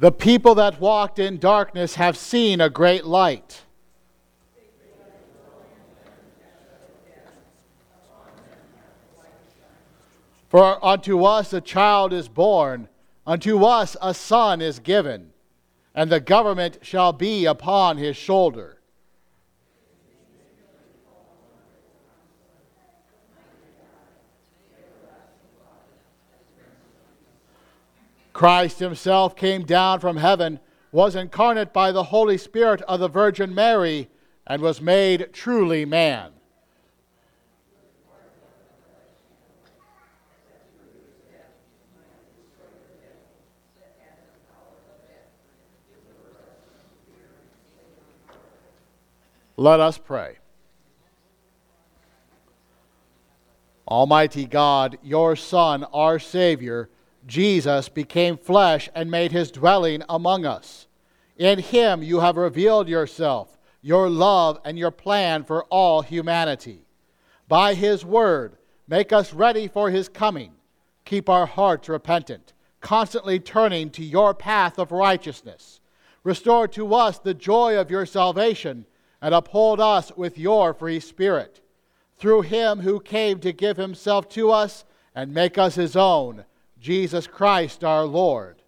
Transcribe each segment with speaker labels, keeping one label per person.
Speaker 1: The people that walked in darkness have seen a great light. For unto us a child is born, unto us a son is given, and the government shall be upon his shoulder. Christ himself came down from heaven, was incarnate by the Holy Spirit of the Virgin Mary, and was made truly man. Let us pray. Almighty God, your Son, our Savior, Jesus became flesh and made his dwelling among us. In him you have revealed yourself, your love, and your plan for all humanity. By his word, make us ready for his coming. Keep our hearts repentant, constantly turning to your path of righteousness. Restore to us the joy of your salvation, and uphold us with your free spirit. Through him who came to give himself to us and make us his own Jesus Christ our Lord.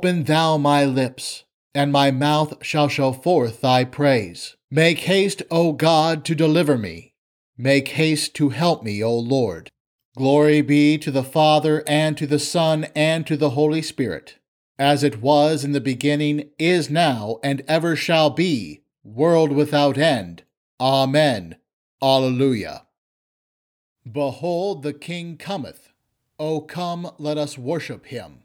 Speaker 1: Open thou my lips, and my mouth shall show forth thy praise. Make haste, O God, to deliver me. Make haste to help me, O Lord. Glory be to the Father, and to the Son, and to the Holy Spirit, as it was in the beginning, is now, and ever shall be, world without end. Amen. Alleluia. Behold, the King cometh. O come, let us worship him.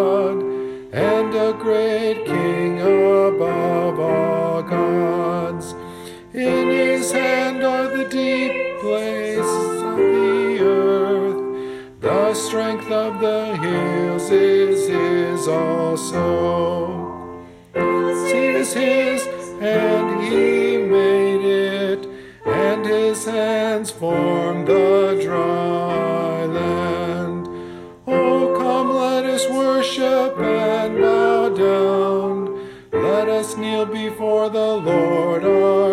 Speaker 2: His are the deep places of the earth. The strength of the hills is his also. Sea is his, and he made it, and his hands formed the dry land. Oh, come, let us worship and bow down. Let us kneel before the Lord our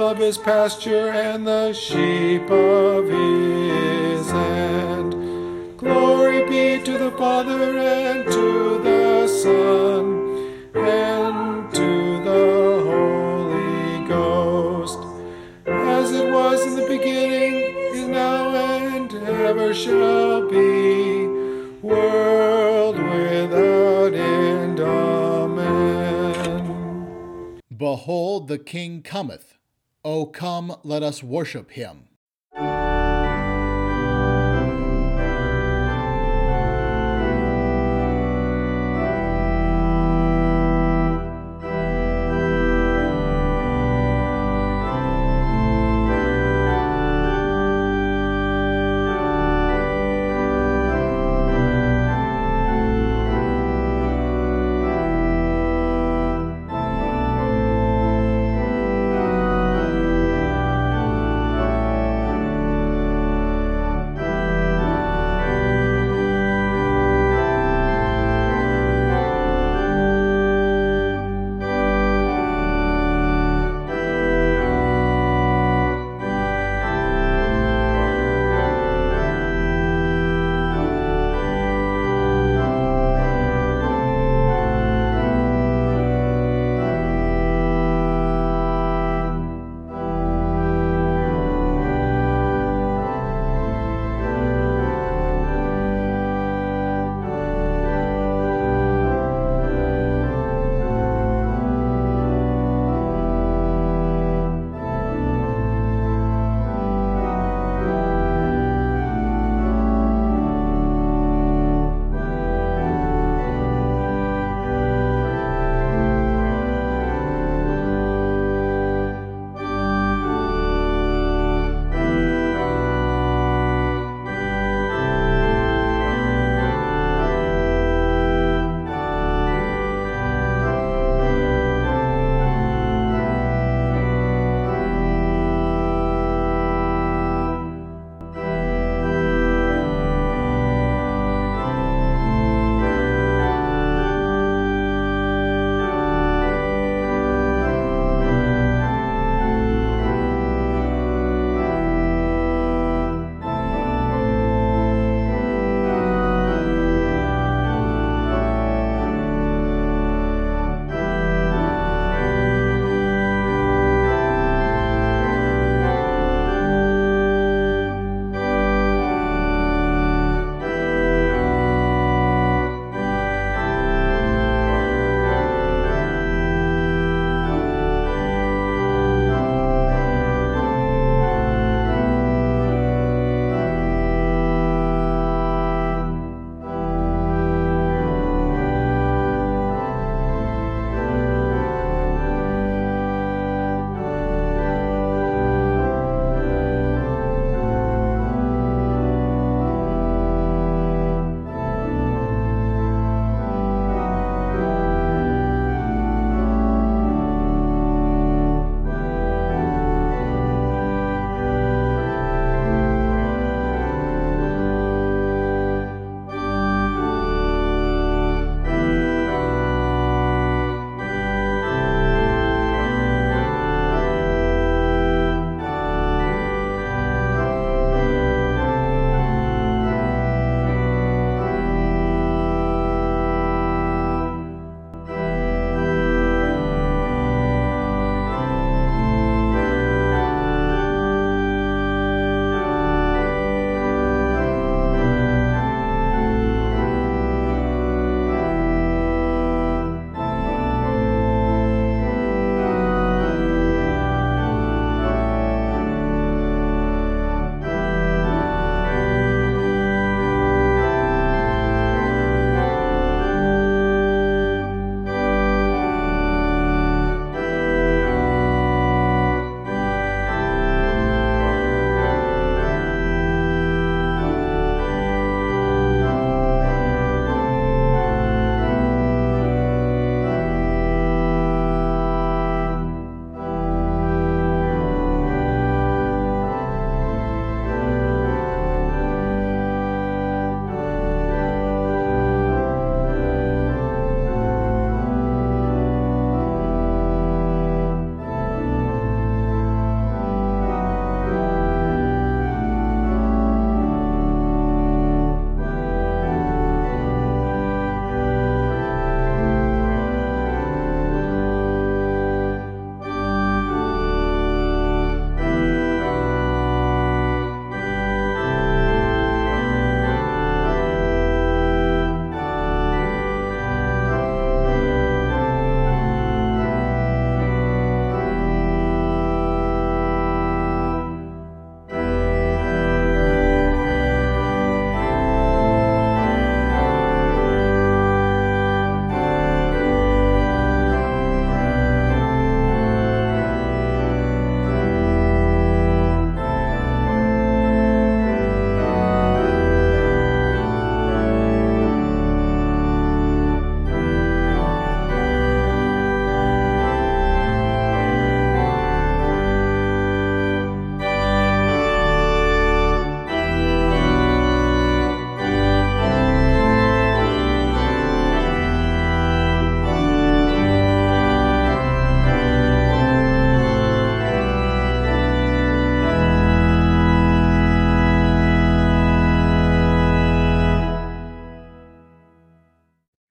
Speaker 2: of his pasture and the sheep of his hand. Glory be to the Father and to the Son and to the Holy Ghost, as it was in the beginning, is now, and ever shall be, world without end. Amen.
Speaker 1: Behold, the King cometh. O come, let us worship him.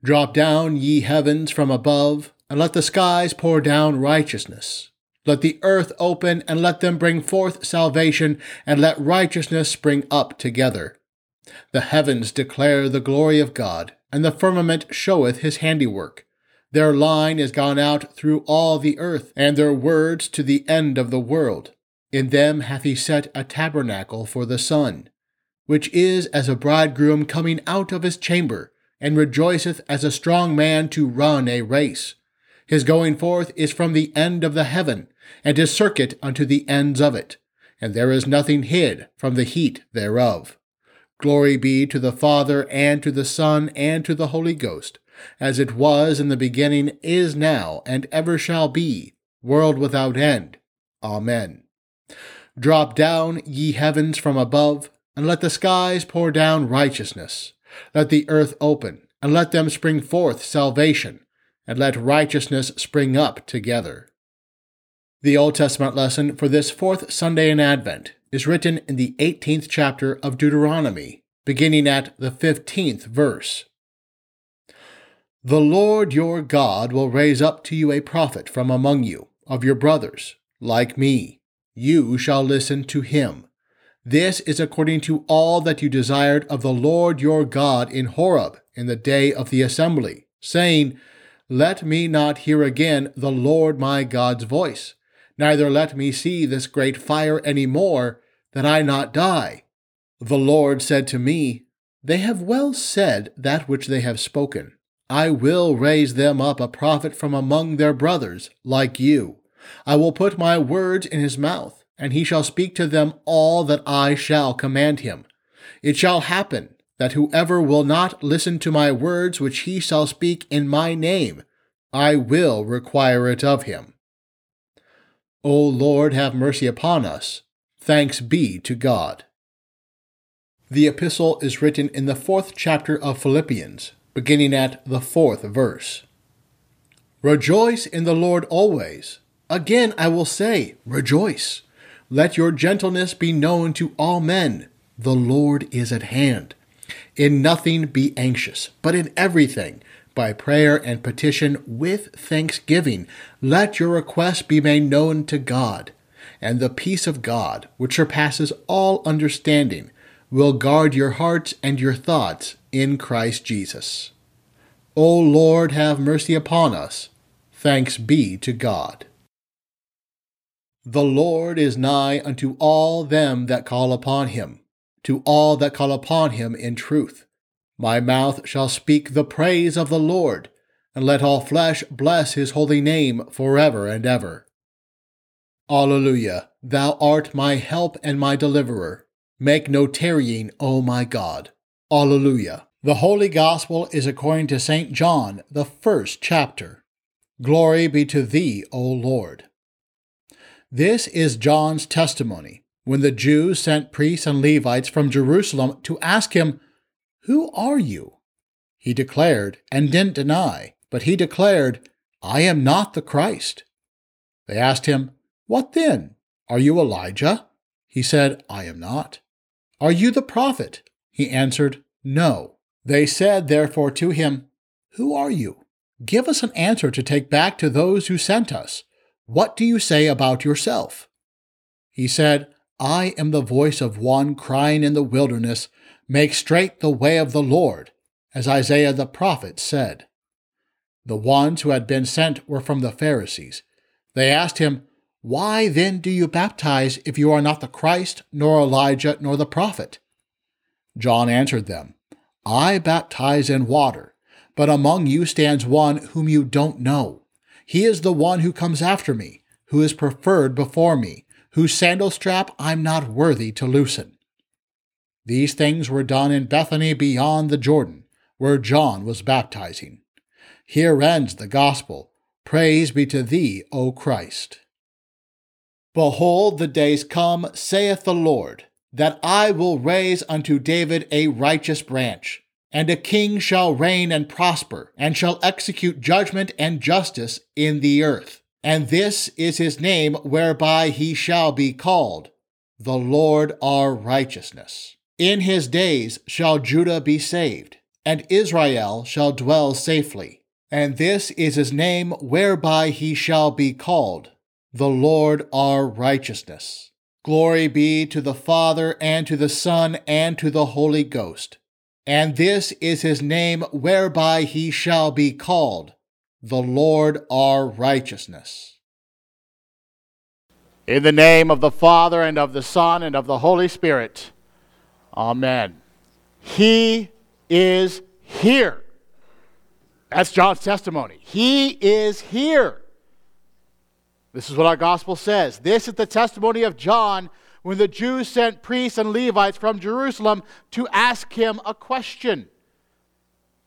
Speaker 1: Drop down, ye heavens, from above, and let the skies pour down righteousness. Let the earth open, and let them bring forth salvation, and let righteousness spring up together. The heavens declare the glory of God, and the firmament showeth his handiwork. Their line is gone out through all the earth, and their words to the end of the world. In them hath he set a tabernacle for the sun, which is as a bridegroom coming out of his chamber and rejoiceth as a strong man to run a race. His going forth is from the end of the heaven, and his circuit unto the ends of it, and there is nothing hid from the heat thereof. Glory be to the Father, and to the Son, and to the Holy Ghost, as it was in the beginning, is now, and ever shall be, world without end. Amen. Drop down, ye heavens, from above, and let the skies pour down righteousness. Let the earth open, and let them spring forth salvation, and let righteousness spring up together. The Old Testament lesson for this fourth Sunday in Advent is written in the 18th chapter of Deuteronomy, beginning at the 15th verse. The Lord your God will raise up to you a prophet from among you, of your brothers, like me. You shall listen to him. This is according to all that you desired of the Lord your God in Horeb in the day of the assembly, saying, Let me not hear again the Lord my God's voice, neither let me see this great fire any more, that I not die. The Lord said to me, They have well said that which they have spoken. I will raise them up a prophet from among their brothers, like you. I will put my words in his mouth and he shall speak to them all that I shall command him. It shall happen that whoever will not listen to my words which he shall speak in my name, I will require it of him. O Lord, have mercy upon us. Thanks be to God. The epistle is written in the fourth chapter of Philippians, beginning at the fourth verse. Rejoice in the Lord always. Again I will say, rejoice. Let your gentleness be known to all men. The Lord is at hand. In nothing be anxious, but in everything, by prayer and petition with thanksgiving, let your requests be made known to God. And the peace of God, which surpasses all understanding, will guard your hearts and your thoughts in Christ Jesus. O Lord, have mercy upon us. Thanks be to God. The Lord is nigh unto all them that call upon him, to all that call upon him in truth. My mouth shall speak the praise of the Lord, and let all flesh bless his holy name forever and ever. Alleluia! Thou art my help and my deliverer. Make no tarrying, O my God. Alleluia! The Holy Gospel is according to St. John, the first chapter. Glory be to thee, O Lord. This is John's testimony when the Jews sent priests and Levites from Jerusalem to ask him, Who are you? He declared, and didn't deny, but he declared, I am not the Christ. They asked him, What then? Are you Elijah? He said, I am not. Are you the prophet? He answered, No. They said therefore to him, Who are you? Give us an answer to take back to those who sent us. What do you say about yourself? He said, I am the voice of one crying in the wilderness, Make straight the way of the Lord, as Isaiah the prophet said. The ones who had been sent were from the Pharisees. They asked him, Why then do you baptize if you are not the Christ, nor Elijah, nor the prophet? John answered them, I baptize in water, but among you stands one whom you don't know he is the one who comes after me, who is preferred before me, whose sandal strap I'm not worthy to loosen. These things were done in Bethany beyond the Jordan, where John was baptizing. Here ends the gospel. Praise be to thee, O Christ. Behold, the days come, saith the Lord, that I will raise unto David a righteous branch and a king shall reign and prosper, and shall execute judgment and justice in the earth. And this is his name whereby he shall be called, the Lord our righteousness. In his days shall Judah be saved,
Speaker 3: and Israel shall dwell safely. And this is his name whereby he shall be called, the Lord our righteousness. Glory be to the Father, and to the Son, and to the Holy Ghost. And this is his name whereby he shall be called, the Lord our righteousness.
Speaker 1: In the name of the Father, and of the Son, and of the Holy Spirit. Amen. He is here. That's John's testimony. He is here. This is what our gospel says. This is the testimony of John when the Jews sent priests and Levites from Jerusalem to ask him a question.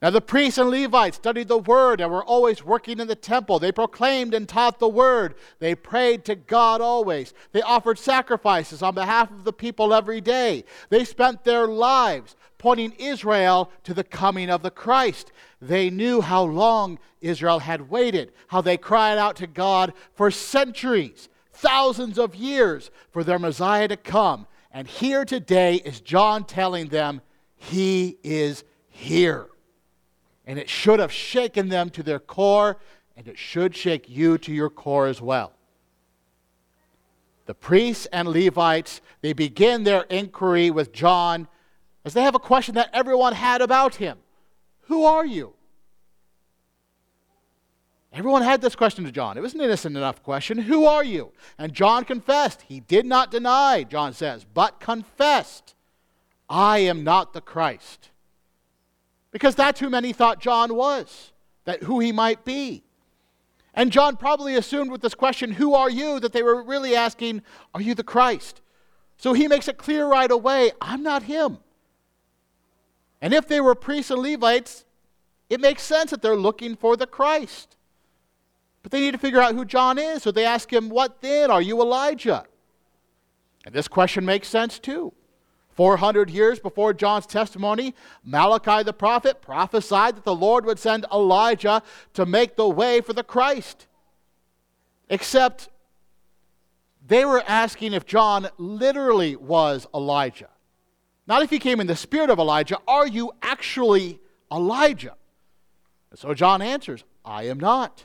Speaker 1: Now, the priests and Levites studied the word and were always working in the temple. They proclaimed and taught the word. They prayed to God always. They offered sacrifices on behalf of the people every day. They spent their lives pointing Israel to the coming of the Christ. They knew how long Israel had waited, how they cried out to God for centuries, thousands of years for their Messiah to come. And here today is John telling them, He is here. And it should have shaken them to their core, and it should shake you to your core as well. The priests and Levites, they begin their inquiry with John as they have a question that everyone had about him Who are you? Everyone had this question to John. It was an innocent enough question. Who are you? And John confessed. He did not deny, John says, but confessed, I am not the Christ. Because that's who many thought John was, that who he might be. And John probably assumed with this question, Who are you? that they were really asking, Are you the Christ? So he makes it clear right away, I'm not him. And if they were priests and Levites, it makes sense that they're looking for the Christ. But they need to figure out who John is, so they ask him, What then? Are you Elijah? And this question makes sense too. 400 years before John's testimony, Malachi the prophet prophesied that the Lord would send Elijah to make the way for the Christ. Except they were asking if John literally was Elijah. Not if he came in the spirit of Elijah, are you actually Elijah? And so John answers, I am not.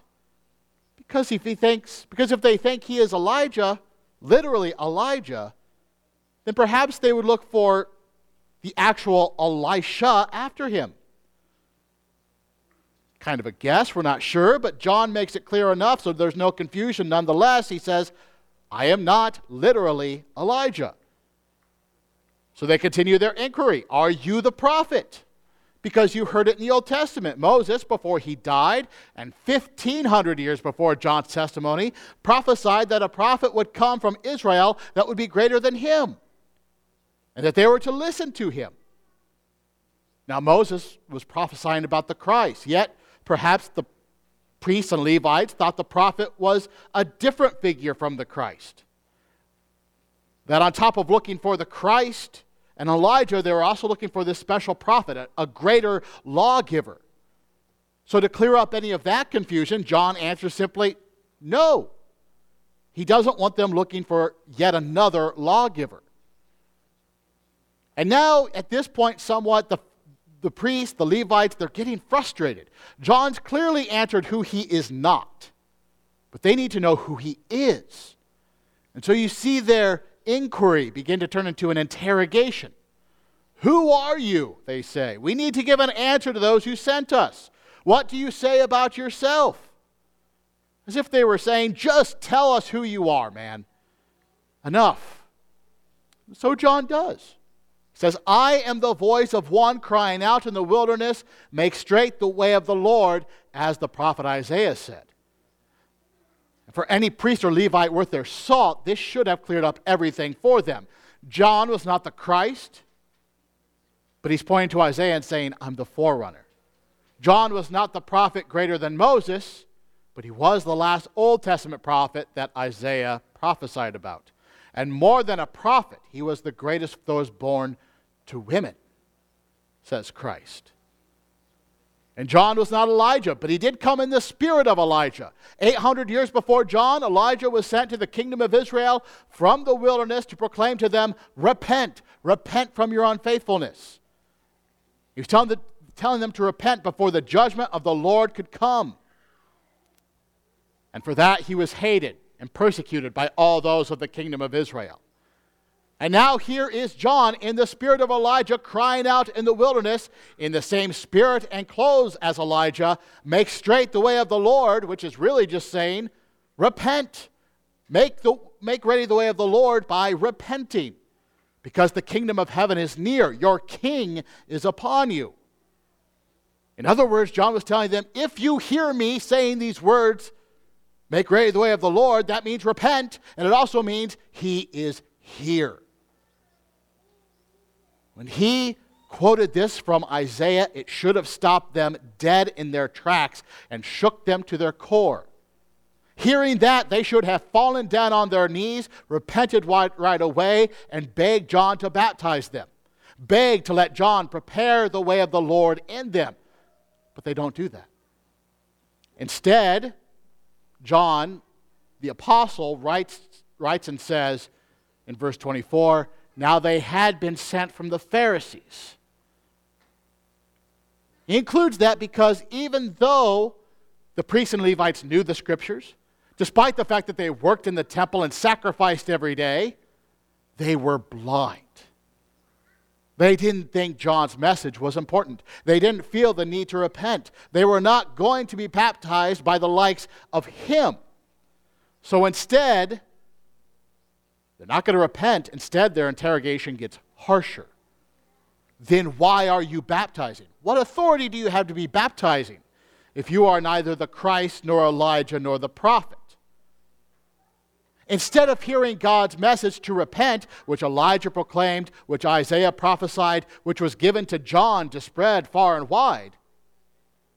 Speaker 1: Because if he thinks because if they think he is Elijah, literally Elijah, then perhaps they would look for the actual Elisha after him. Kind of a guess, we're not sure, but John makes it clear enough so there's no confusion. Nonetheless, he says, I am not literally Elijah. So they continue their inquiry Are you the prophet? Because you heard it in the Old Testament. Moses, before he died, and 1,500 years before John's testimony, prophesied that a prophet would come from Israel that would be greater than him and that they were to listen to him. Now, Moses was prophesying about the Christ, yet perhaps the priests and Levites thought the prophet was a different figure from the Christ. That on top of looking for the Christ and Elijah, they were also looking for this special prophet, a, a greater lawgiver. So, to clear up any of that confusion, John answers simply no. He doesn't want them looking for yet another lawgiver. And now, at this point, somewhat, the, the priests, the Levites, they're getting frustrated. John's clearly answered who he is not, but they need to know who he is. And so you see their inquiry begin to turn into an interrogation. Who are you? They say. We need to give an answer to those who sent us. What do you say about yourself? As if they were saying, just tell us who you are, man. Enough. So John does He says, I am the voice of one crying out in the wilderness, make straight the way of the Lord, as the prophet Isaiah said. For any priest or Levite worth their salt, this should have cleared up everything for them. John was not the Christ, but he's pointing to Isaiah and saying, I'm the forerunner. John was not the prophet greater than Moses, but he was the last Old Testament prophet that Isaiah prophesied about. And more than a prophet, he was the greatest of those born to women, says Christ. And John was not Elijah, but he did come in the spirit of Elijah. 800 years before John, Elijah was sent to the kingdom of Israel from the wilderness to proclaim to them, Repent, repent from your unfaithfulness. He was telling the telling them to repent before the judgment of the Lord could come. And for that, he was hated and persecuted by all those of the kingdom of Israel. And now here is John in the spirit of Elijah crying out in the wilderness, in the same spirit and clothes as Elijah, make straight the way of the Lord, which is really just saying, repent. Make, the, make ready the way of the Lord by repenting, because the kingdom of heaven is near. Your king is upon you. In other words, John was telling them, if you hear me saying these words, make ready the way of the Lord, that means repent, and it also means he is here. When he quoted this from Isaiah, it should have stopped them dead in their tracks and shook them to their core. Hearing that, they should have fallen down on their knees, repented right, away, and begged John to baptize them. Begged to let John prepare the way of the Lord in them. But they don't do that. Instead, John, the apostle, writes, writes and says in verse 24, now they had been sent from the Pharisees. He includes that because even though the priests and Levites knew the scriptures, despite the fact that they worked in the temple and sacrificed every day, they were blind. They didn't think John's message was important. They didn't feel the need to repent. They were not going to be baptized by the likes of him. So instead, they're not going to repent. Instead, their interrogation gets harsher. Then why are you baptizing? What authority do you have to be baptizing if you are neither the Christ, nor Elijah, nor the prophet? Instead of hearing God's message to repent, which Elijah proclaimed, which Isaiah prophesied, which was given to John to spread far and wide,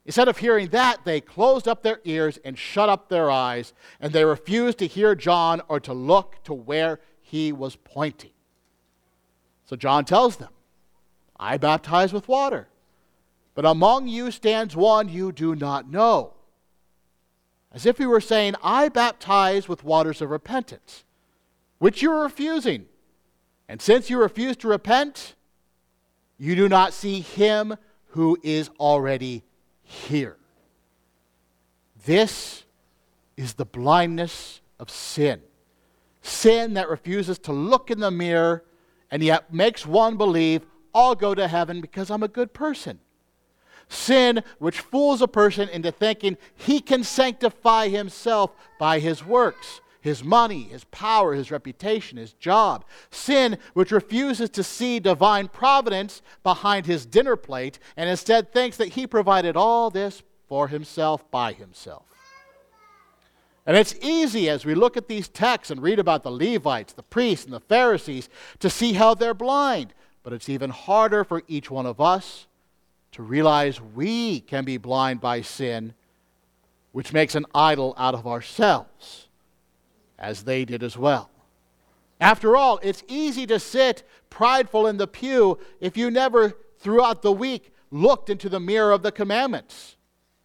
Speaker 1: instead of hearing that, they closed up their ears and shut up their eyes, and they refused to hear John or to look to where he was pointing. So John tells them, I baptize with water, but among you stands one you do not know. As if he were saying, I baptize with waters of repentance, which you are refusing. And since you refuse to repent, you do not see him who is already here. This is the blindness of sin sin that refuses to look in the mirror and yet makes one believe, I'll go to heaven because I'm a good person. Sin which fools a person into thinking he can sanctify himself by his works, his money, his power, his reputation, his job. Sin which refuses to see divine providence behind his dinner plate and instead thinks that he provided all this for himself by himself. And it's easy as we look at these texts and read about the Levites, the priests, and the Pharisees to see how they're blind. But it's even harder for each one of us to realize we can be blind by sin, which makes an idol out of ourselves, as they did as well. After all, it's easy to sit prideful in the pew if you never, throughout the week, looked into the mirror of the commandments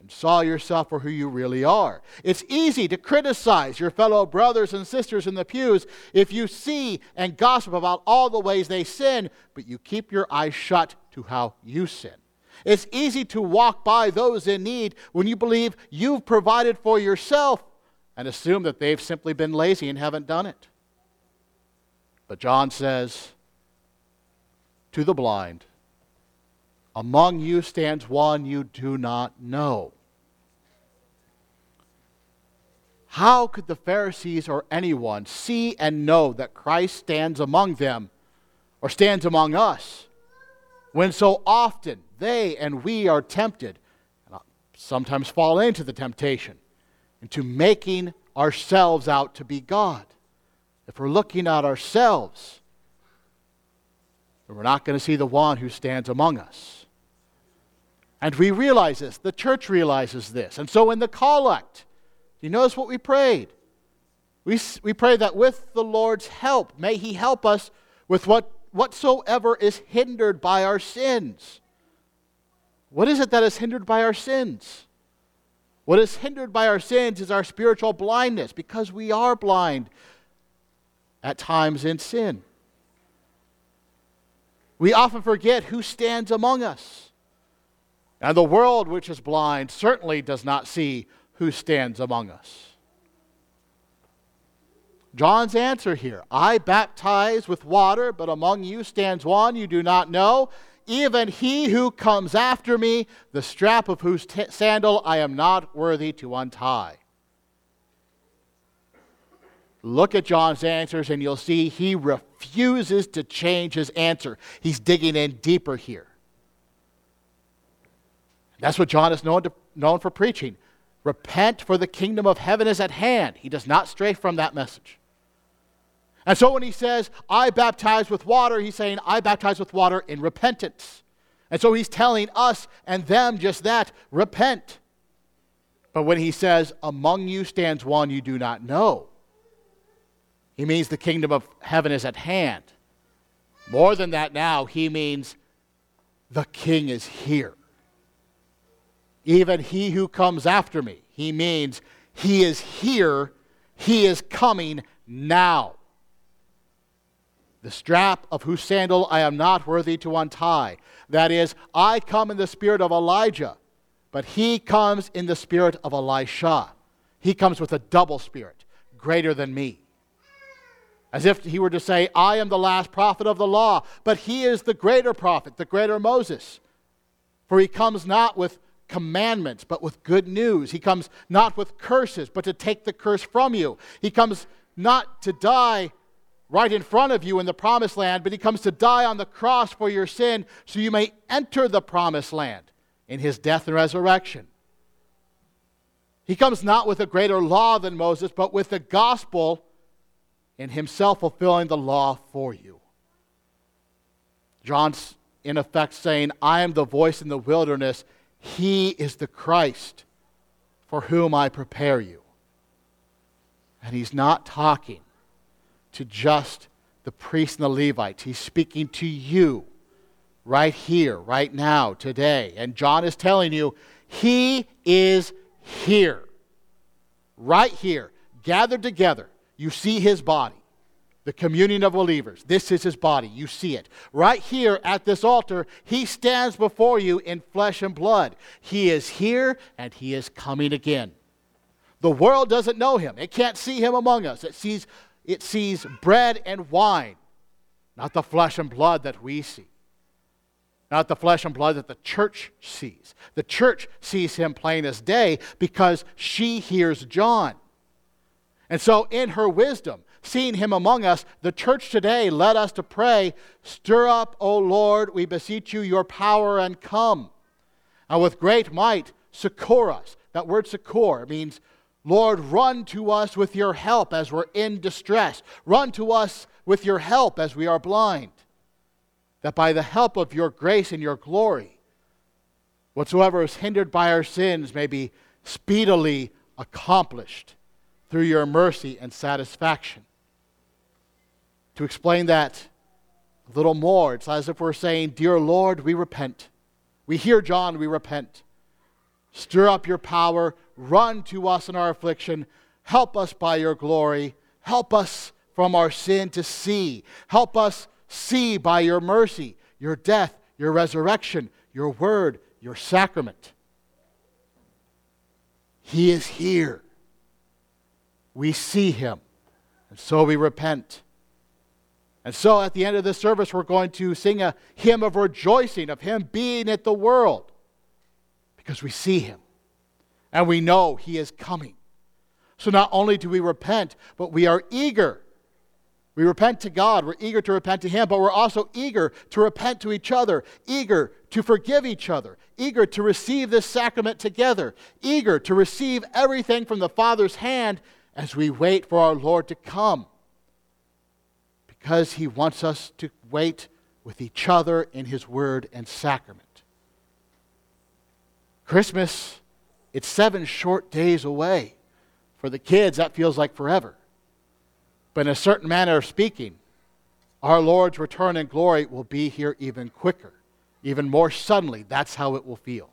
Speaker 1: and saw yourself for who you really are. It's easy to criticize your fellow brothers and sisters in the pews if you see and gossip about all the ways they sin, but you keep your eyes shut to how you sin. It's easy to walk by those in need when you believe you've provided for yourself and assume that they've simply been lazy and haven't done it. But John says to the blind, among you stands one you do not know. How could the Pharisees or anyone see and know that Christ stands among them or stands among us when so often they and we are tempted, and sometimes fall into the temptation, into making ourselves out to be God? If we're looking at ourselves, we're not going to see the one who stands among us. And we realize this. The church realizes this. And so in the collect, you notice what we prayed? We, we pray that with the Lord's help, may He help us with what, whatsoever is hindered by our sins. What is it that is hindered by our sins? What is hindered by our sins is our spiritual blindness, because we are blind at times in sin. We often forget who stands among us. And the world, which is blind, certainly does not see who stands among us. John's answer here I baptize with water, but among you stands one you do not know, even he who comes after me, the strap of whose t- sandal I am not worthy to untie. Look at John's answers, and you'll see he refuses to change his answer. He's digging in deeper here. That's what John is known, to, known for preaching. Repent, for the kingdom of heaven is at hand. He does not stray from that message. And so when he says, I baptize with water, he's saying, I baptize with water in repentance. And so he's telling us and them just that repent. But when he says, Among you stands one you do not know, he means the kingdom of heaven is at hand. More than that, now, he means the king is here. Even he who comes after me, he means he is here, he is coming now the strap of whose sandal I am not worthy to untie. That is, I come in the spirit of Elijah, but he comes in the spirit of Elisha. He comes with a double spirit, greater than me. As if he were to say, I am the last prophet of the law, but he is the greater prophet, the greater Moses. For he comes not with commandments, but with good news. He comes not with curses, but to take the curse from you. He comes not to die right in front of you in the promised land, but he comes to die on the cross for your sin so you may enter the promised land in his death and resurrection. He comes not with a greater law than Moses, but with the gospel in himself fulfilling the law for you. John's in effect saying, I am the voice in the wilderness. He is the Christ for whom I prepare you. And he's not talking to just the priests and the Levites. He's speaking to you right here, right now, today. And John is telling you, He is here, right here, gathered together. You see His body, the communion of believers. This is His body. You see it. Right here at this altar, He stands before you in flesh and blood. He is here and He is coming again. The world doesn't know Him, it can't see Him among us. It sees it sees bread and wine, not the flesh and blood that we see. Not the flesh and blood that the church sees. The church sees him plain as day because she hears John. And so, in her wisdom, seeing him among us, the church today led us to pray, Stir up, O Lord, we beseech you, your power and come. And with great might, succor us. That word succor means Lord, run to us with your help as we're in distress. Run to us with your help as we are blind. That by the help of your grace and your glory, whatsoever is hindered by our sins may be speedily accomplished through your mercy and satisfaction. To explain that a little more, it's as if we're saying, Dear Lord, we repent. We hear John, we repent. Stir up your power. Run to us in our affliction. Help us by your glory. Help us from our sin to see. Help us see by your mercy, your death, your resurrection, your word, your sacrament. He is here. We see him, and so we repent. And so at the end of this service, we're going to sing a hymn of rejoicing, of him being at the world because we see him and we know he is coming. So not only do we repent, but we are eager. We repent to God, we're eager to repent to him, but we're also eager to repent to each other, eager to forgive each other, eager to receive this sacrament together, eager to receive everything from the Father's hand as we wait for our Lord to come. Because he wants us to wait with each other in his word and sacrament. Christmas, it's seven short days away. For the kids, that feels like forever. But in a certain manner of speaking, our Lord's return in glory will be here even quicker, even more suddenly. That's how it will feel.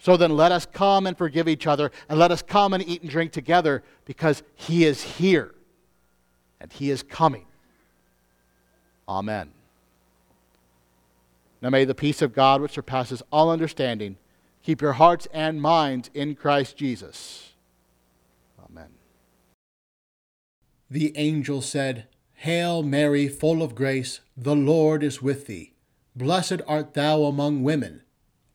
Speaker 1: So then let us come and forgive each other, and let us come and eat and drink together because He is here and He is coming. Amen.
Speaker 4: Now may the peace of God, which surpasses all understanding, keep your hearts and minds in Christ Jesus. Amen.
Speaker 1: The angel said, Hail Mary, full of grace, the Lord is with thee. Blessed art thou among women.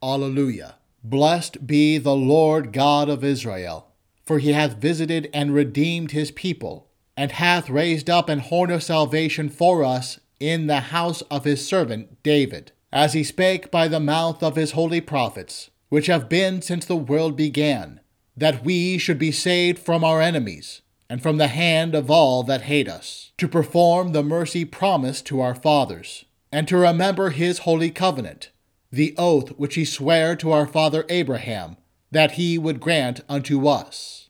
Speaker 1: Alleluia. Blessed be the Lord God of Israel, for he hath visited and redeemed his people, and hath raised up an horn of salvation for us in the house of his servant David as he spake by the mouth of his holy prophets, which have been since the world began, that we should be saved from our enemies, and from the hand of all that hate us, to perform the mercy promised to our fathers, and to remember his holy covenant, the oath which he sware to our father Abraham, that he would grant unto us,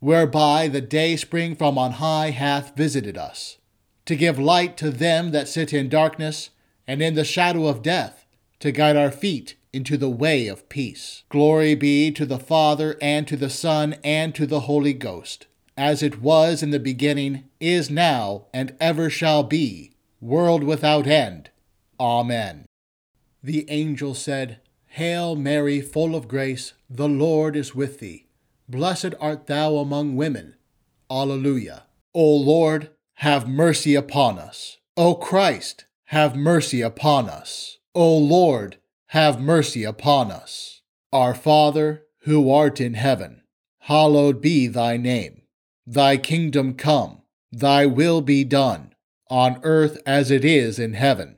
Speaker 1: whereby the day spring from on high hath visited us, to give light to them that sit in darkness and in the shadow of death, to guide our feet into the way of peace. Glory be to the Father, and to the Son, and to the Holy Ghost, as it was in the beginning, is now, and ever shall be, world without end. Amen. The angel said, Hail Mary, full of grace, the Lord is with thee. Blessed art thou among women. Alleluia. O Lord, have mercy upon us. O Christ, have mercy upon us. O Lord, have mercy upon us. Our Father, who art in heaven, hallowed be thy name. Thy kingdom come, thy will be done, on earth as it is in heaven.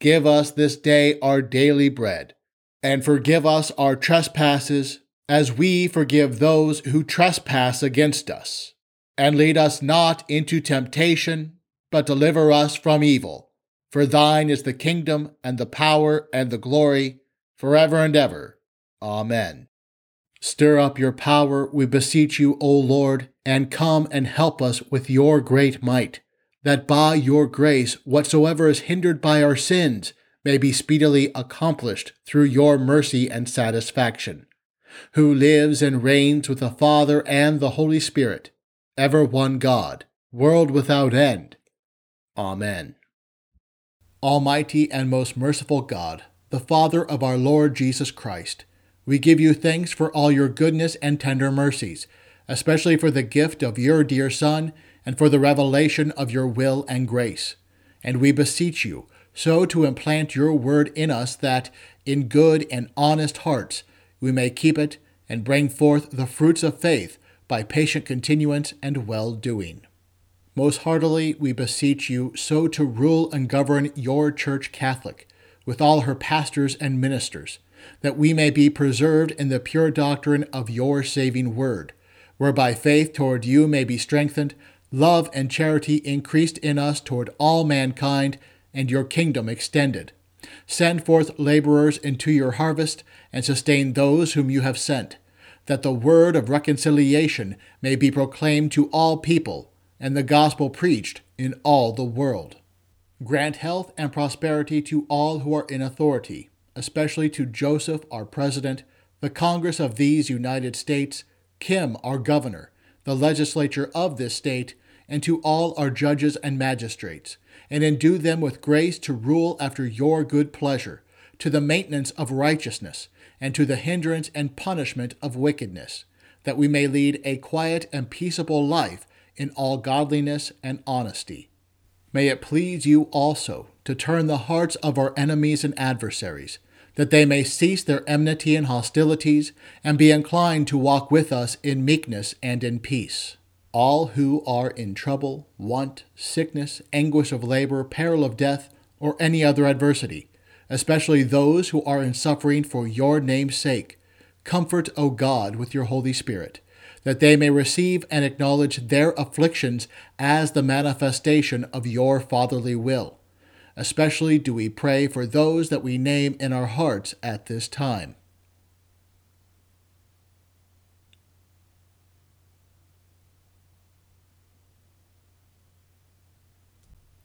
Speaker 1: Give us this day our daily bread, and forgive us our trespasses, as we forgive those who trespass against us. And lead us not into temptation, but deliver us from evil. For thine is the kingdom, and the power, and the glory, forever and ever. Amen. Stir up your power, we beseech you, O Lord, and come and help us with your great might, that by your grace whatsoever is hindered by our sins may be speedily accomplished through your mercy and satisfaction, who lives and reigns with the Father and the Holy Spirit, ever one God, world without end. Amen. Almighty and most merciful God, the Father of our Lord Jesus Christ, we give you thanks for all your goodness and tender mercies, especially for the gift of your dear Son and for the revelation of your will and grace. And we beseech you so to implant your word in us that, in good and honest hearts, we may keep it and bring forth the fruits of faith by patient continuance and well doing. Most heartily we beseech you so to rule and govern your Church Catholic, with all her pastors and ministers, that we may be preserved in the pure doctrine of your saving word, whereby faith toward you may be strengthened, love and charity increased in us toward all mankind, and your kingdom extended. Send forth laborers into your harvest, and sustain those whom you have sent, that the word of reconciliation may be proclaimed to all people and the gospel preached in all the world. Grant health and prosperity to all who are in authority, especially to Joseph, our President, the Congress of these United States, Kim, our Governor, the legislature of this state, and to all our judges and magistrates, and endue them with grace to rule after your good pleasure, to the maintenance of righteousness, and to the hindrance and punishment of wickedness, that we may lead a quiet and peaceable life in all godliness and honesty. May it please you also to turn the hearts of our enemies and adversaries, that they may cease their enmity and hostilities, and be inclined to walk with us in meekness and in peace. All who are in trouble, want, sickness, anguish of labor, peril of death, or any other adversity, especially those who are in suffering for your name's sake, comfort, O God, with your Holy Spirit that they may receive and acknowledge their afflictions as the manifestation of your fatherly will. Especially do we pray for those that we name in our hearts at this time.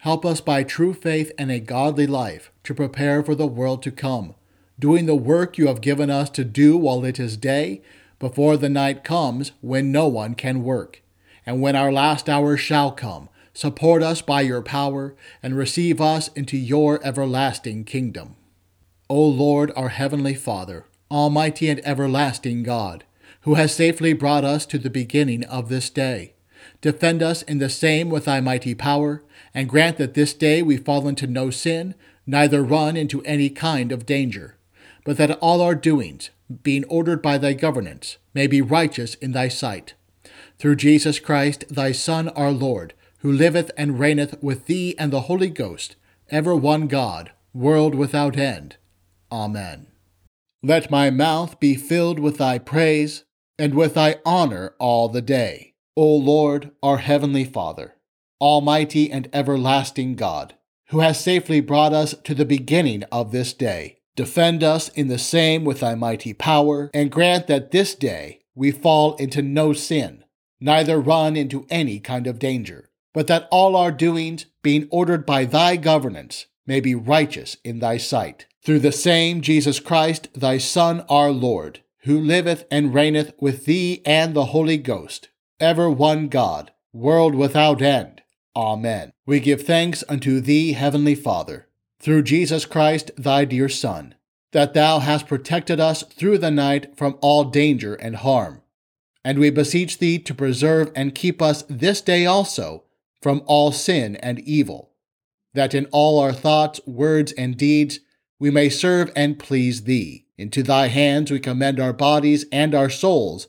Speaker 1: Help us by true faith and a godly life to prepare for the world to come, doing the work you have given us to do while it is day, before the night comes when no one can work. And when our last hour shall come, support us by your power and receive us into your everlasting kingdom. O Lord, our heavenly Father, almighty and everlasting God, who has safely brought us to the beginning of this day, defend us in the same with thy mighty power and grant that this day we fall into no sin, neither run into any kind of danger, but that all our doings, being ordered by thy governance, may be righteous in thy sight. Through Jesus Christ, thy Son, our Lord, who liveth and reigneth with thee and the Holy Ghost, ever one God, world without end. Amen. Let my mouth be filled with thy praise, and with thy honor all the day, O Lord, our heavenly Father. Almighty and everlasting God, who has safely brought us to the beginning of this day. Defend us in the same with thy mighty power, and grant that this day we fall into no sin, neither run into any kind of danger, but that all our doings, being ordered by thy governance, may be righteous in thy sight. Through the same Jesus Christ, thy Son, our Lord, who liveth and reigneth with thee and the Holy Ghost, ever one God, world without end. Amen. We give thanks unto thee, Heavenly Father, through Jesus Christ, thy dear Son, that thou hast protected us through the night from all danger and harm. And we beseech thee to preserve and keep us this day also from all sin and evil, that in all our thoughts, words, and deeds we may serve and please thee. Into thy hands we commend our bodies and our souls